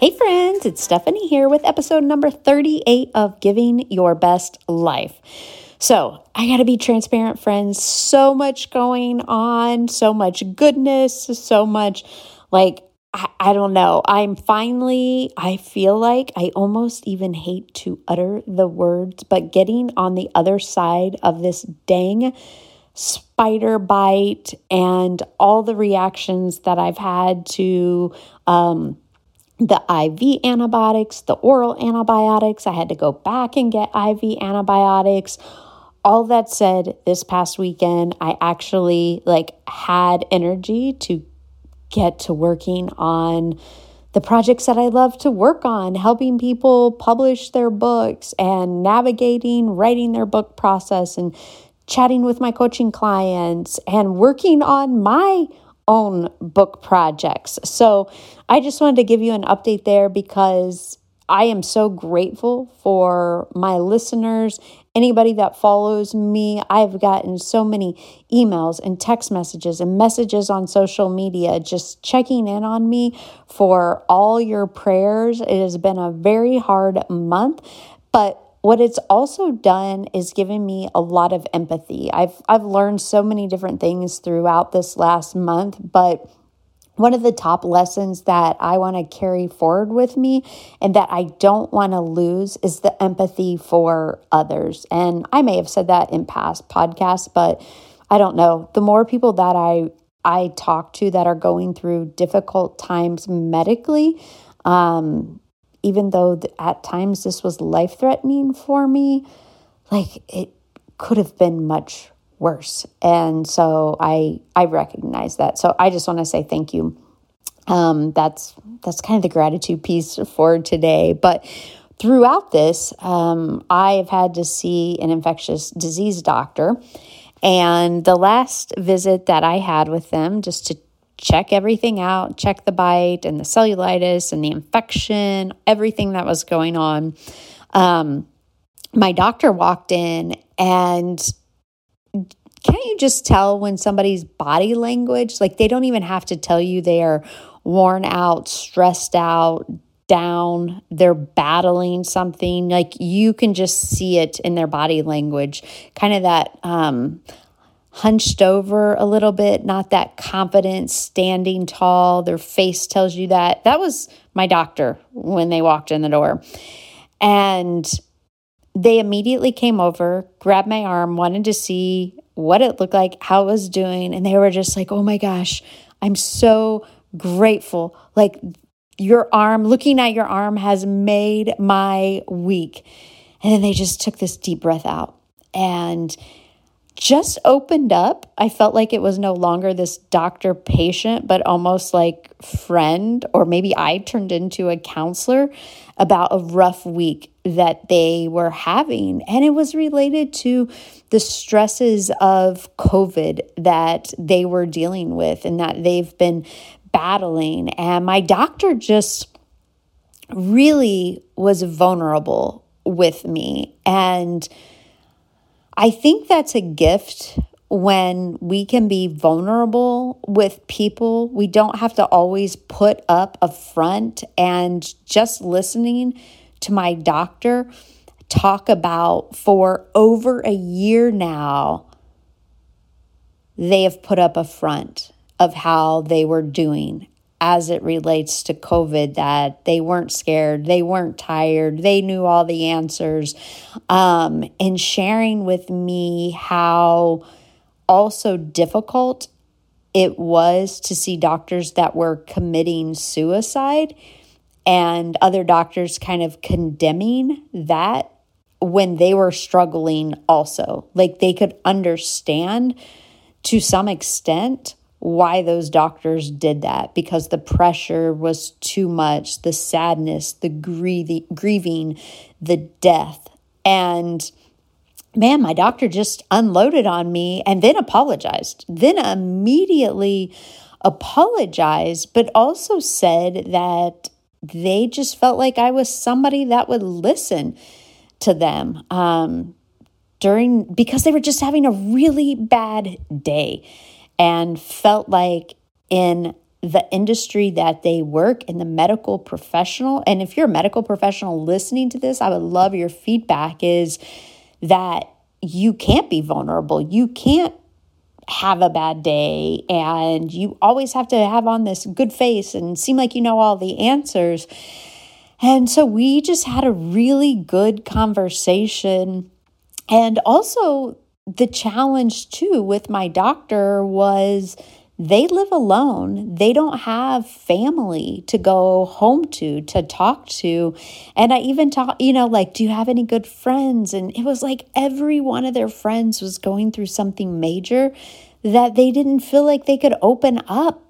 Hey, friends, it's Stephanie here with episode number 38 of Giving Your Best Life. So, I got to be transparent, friends. So much going on, so much goodness, so much like, I, I don't know. I'm finally, I feel like I almost even hate to utter the words, but getting on the other side of this dang spider bite and all the reactions that I've had to, um, the IV antibiotics, the oral antibiotics. I had to go back and get IV antibiotics. All that said, this past weekend, I actually like had energy to get to working on the projects that I love to work on, helping people publish their books and navigating writing their book process and chatting with my coaching clients and working on my own book projects. So I just wanted to give you an update there because I am so grateful for my listeners, anybody that follows me. I've gotten so many emails and text messages and messages on social media just checking in on me for all your prayers. It has been a very hard month, but what it's also done is given me a lot of empathy. I've I've learned so many different things throughout this last month, but one of the top lessons that I want to carry forward with me and that I don't want to lose is the empathy for others. And I may have said that in past podcasts, but I don't know. The more people that I I talk to that are going through difficult times medically, um, even though at times this was life threatening for me, like it could have been much worse. And so I I recognize that. So I just want to say thank you. Um, that's that's kind of the gratitude piece for today. But throughout this, um, I've had to see an infectious disease doctor. And the last visit that I had with them, just to check everything out, check the bite and the cellulitis and the infection, everything that was going on. Um, my doctor walked in and can't you just tell when somebody's body language, like they don't even have to tell you they are worn out, stressed out, down, they're battling something. Like you can just see it in their body language, kind of that um, hunched over a little bit, not that confident, standing tall. Their face tells you that. That was my doctor when they walked in the door. And they immediately came over, grabbed my arm, wanted to see what it looked like, how it was doing. And they were just like, oh my gosh, I'm so grateful. Like your arm, looking at your arm has made my week. And then they just took this deep breath out. And just opened up. I felt like it was no longer this doctor patient, but almost like friend, or maybe I turned into a counselor about a rough week that they were having. And it was related to the stresses of COVID that they were dealing with and that they've been battling. And my doctor just really was vulnerable with me. And I think that's a gift when we can be vulnerable with people. We don't have to always put up a front and just listening to my doctor talk about for over a year now, they have put up a front of how they were doing. As it relates to COVID that they weren't scared, they weren't tired, they knew all the answers, um, and sharing with me how also difficult it was to see doctors that were committing suicide and other doctors kind of condemning that when they were struggling also. Like they could understand to some extent why those doctors did that because the pressure was too much, the sadness, the grieving, the death. And man, my doctor just unloaded on me and then apologized. Then immediately apologized, but also said that they just felt like I was somebody that would listen to them um, during because they were just having a really bad day and felt like in the industry that they work in the medical professional and if you're a medical professional listening to this i would love your feedback is that you can't be vulnerable. You can't have a bad day and you always have to have on this good face and seem like you know all the answers. And so we just had a really good conversation. And also the challenge too with my doctor was they live alone. They don't have family to go home to, to talk to. And I even talk, you know, like, do you have any good friends? And it was like every one of their friends was going through something major that they didn't feel like they could open up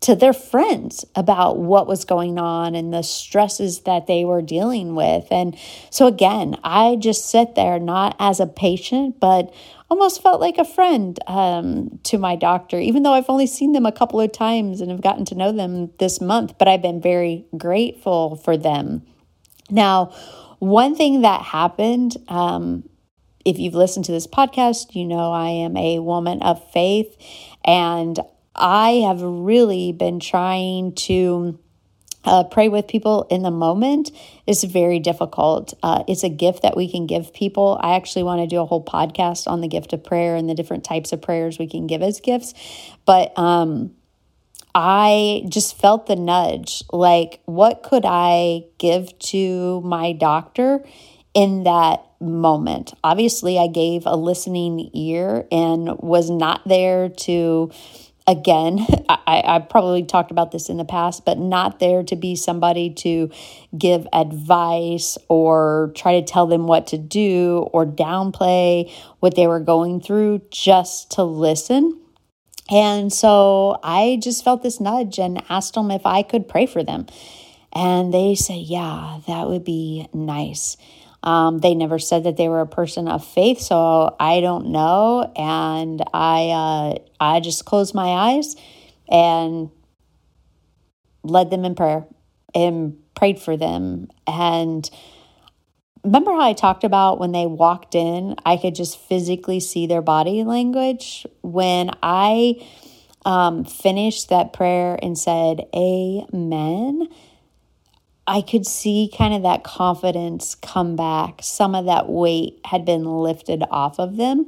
to their friends about what was going on and the stresses that they were dealing with. And so, again, I just sit there not as a patient, but almost felt like a friend um, to my doctor, even though I've only seen them a couple of times and have gotten to know them this month. But I've been very grateful for them. Now, one thing that happened, um, if you've listened to this podcast, you know I am a woman of faith, and I have really been trying to uh, pray with people in the moment is very difficult. Uh, it's a gift that we can give people. I actually want to do a whole podcast on the gift of prayer and the different types of prayers we can give as gifts. But um, I just felt the nudge like, what could I give to my doctor in that moment? Obviously, I gave a listening ear and was not there to again, I, I probably talked about this in the past, but not there to be somebody to give advice or try to tell them what to do or downplay what they were going through, just to listen. And so I just felt this nudge and asked them if I could pray for them. And they said, Yeah, that would be nice. Um, they never said that they were a person of faith, so I don't know. And I, uh, I just closed my eyes and led them in prayer and prayed for them. And remember how I talked about when they walked in, I could just physically see their body language? When I um, finished that prayer and said, Amen I could see kind of that confidence come back. Some of that weight had been lifted off of them.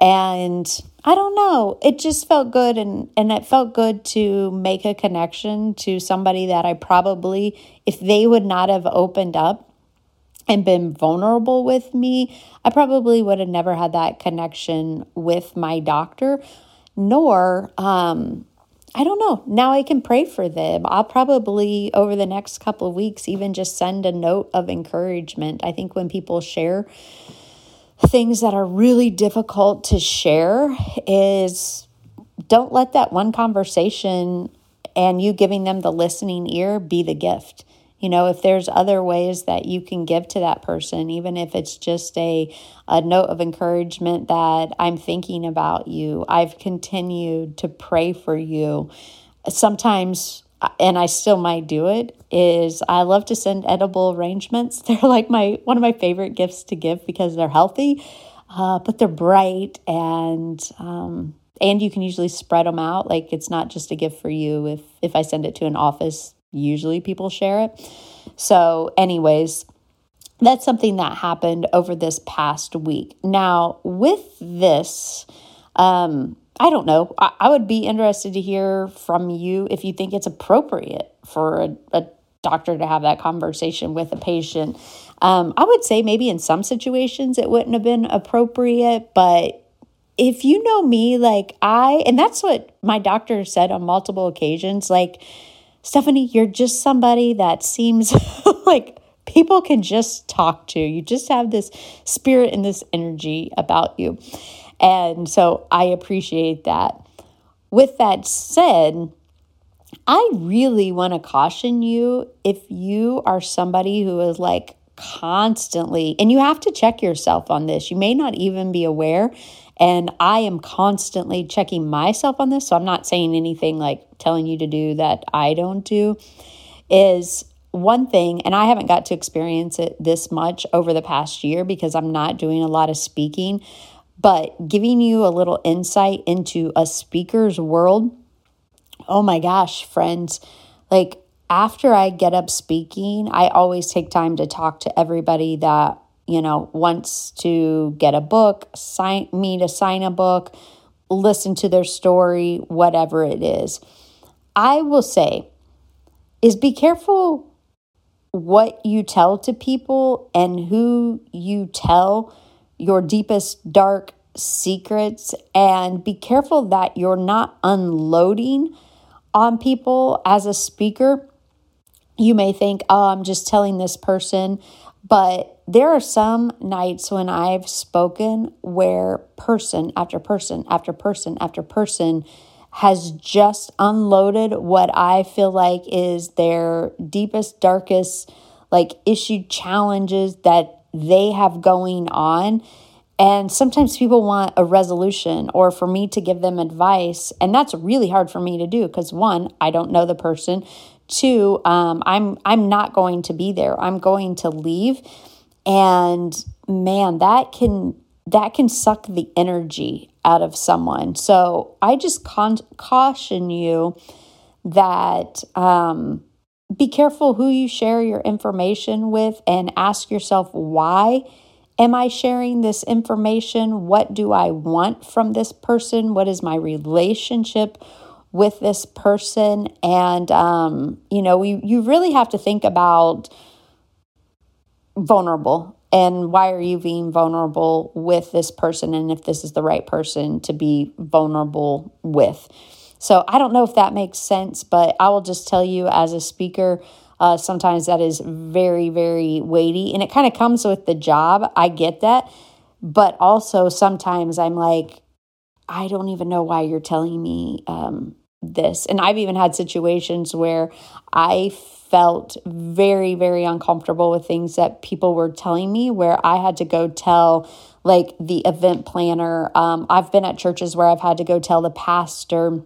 And I don't know, it just felt good and and it felt good to make a connection to somebody that I probably if they would not have opened up and been vulnerable with me, I probably would have never had that connection with my doctor nor um I don't know. Now I can pray for them. I'll probably, over the next couple of weeks, even just send a note of encouragement. I think when people share things that are really difficult to share, is don't let that one conversation and you giving them the listening ear be the gift. You know, if there's other ways that you can give to that person, even if it's just a, a note of encouragement that I'm thinking about you, I've continued to pray for you. Sometimes, and I still might do it, is I love to send edible arrangements. They're like my one of my favorite gifts to give because they're healthy, uh, but they're bright and um, and you can usually spread them out. Like it's not just a gift for you. If if I send it to an office usually people share it. So, anyways, that's something that happened over this past week. Now, with this, um, I don't know. I, I, would be interested to hear from you if you think it's appropriate for a, a doctor to have that conversation with a patient. Um, I would say maybe in some situations it wouldn't have been appropriate, but if you know me, like I, and that's what my doctor said on multiple occasions, like, Stephanie, you're just somebody that seems like people can just talk to. You just have this spirit and this energy about you. And so I appreciate that. With that said, I really want to caution you if you are somebody who is like constantly, and you have to check yourself on this. You may not even be aware. And I am constantly checking myself on this. So I'm not saying anything like telling you to do that I don't do. Is one thing, and I haven't got to experience it this much over the past year because I'm not doing a lot of speaking, but giving you a little insight into a speaker's world. Oh my gosh, friends, like after I get up speaking, I always take time to talk to everybody that, you know, wants to get a book, sign me to sign a book, listen to their story, whatever it is. I will say is be careful what you tell to people and who you tell your deepest dark secrets and be careful that you're not unloading on people as a speaker. You may think, oh, I'm just telling this person, but there are some nights when I've spoken where person after person after person after person has just unloaded what I feel like is their deepest, darkest, like issue challenges that they have going on. And sometimes people want a resolution or for me to give them advice. And that's really hard for me to do because one, I don't know the person. Two, um, I'm I'm not going to be there. I'm going to leave. And man, that can that can suck the energy out of someone. So I just con- caution you that um, be careful who you share your information with and ask yourself why am I sharing this information? What do I want from this person? What is my relationship with this person? And um, you know, we you really have to think about vulnerable. And why are you being vulnerable with this person and if this is the right person to be vulnerable with? So i don't know if that makes sense but i will just tell you as a speaker uh, sometimes that is very very weighty and it kind of comes with the job. I get that. But also sometimes i'm like i don't even know why you're telling me um, this and i've even had situations where i felt very, very uncomfortable with things that people were telling me where I had to go tell like the event planner. Um, I've been at churches where I've had to go tell the pastor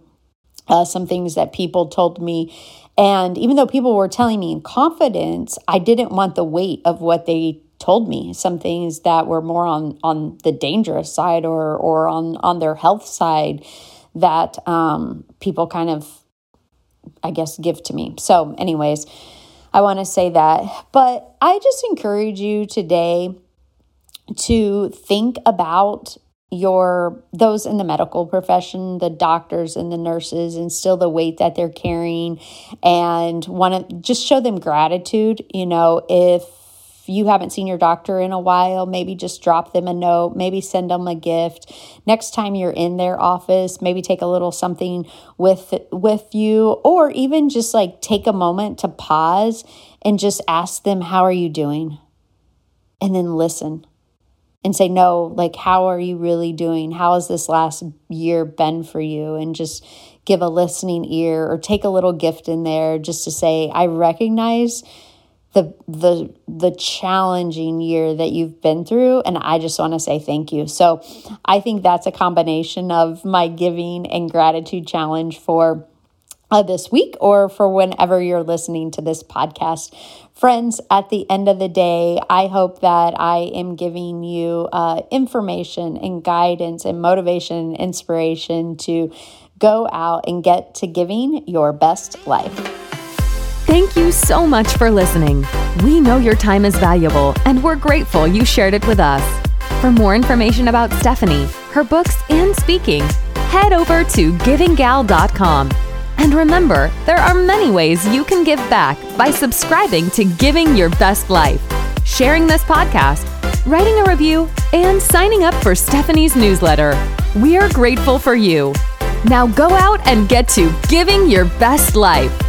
uh, some things that people told me. And even though people were telling me in confidence, I didn't want the weight of what they told me some things that were more on on the dangerous side or or on on their health side that um, people kind of I guess, give to me. So, anyways, I want to say that. But I just encourage you today to think about your those in the medical profession the doctors and the nurses and still the weight that they're carrying and want to just show them gratitude you know if you haven't seen your doctor in a while, maybe just drop them a note, maybe send them a gift. Next time you're in their office, maybe take a little something with with you or even just like take a moment to pause and just ask them how are you doing? And then listen. And say, no, like, how are you really doing? How has this last year been for you? And just give a listening ear or take a little gift in there just to say, I recognize the the the challenging year that you've been through and I just want to say thank you. So I think that's a combination of my giving and gratitude challenge for uh, this week or for whenever you're listening to this podcast. Friends, at the end of the day, I hope that I am giving you uh, information and guidance and motivation and inspiration to go out and get to giving your best life. Thank you so much for listening. We know your time is valuable, and we're grateful you shared it with us. For more information about Stephanie, her books, and speaking, head over to givinggal.com. And remember, there are many ways you can give back by subscribing to Giving Your Best Life, sharing this podcast, writing a review, and signing up for Stephanie's newsletter. We're grateful for you. Now go out and get to giving your best life.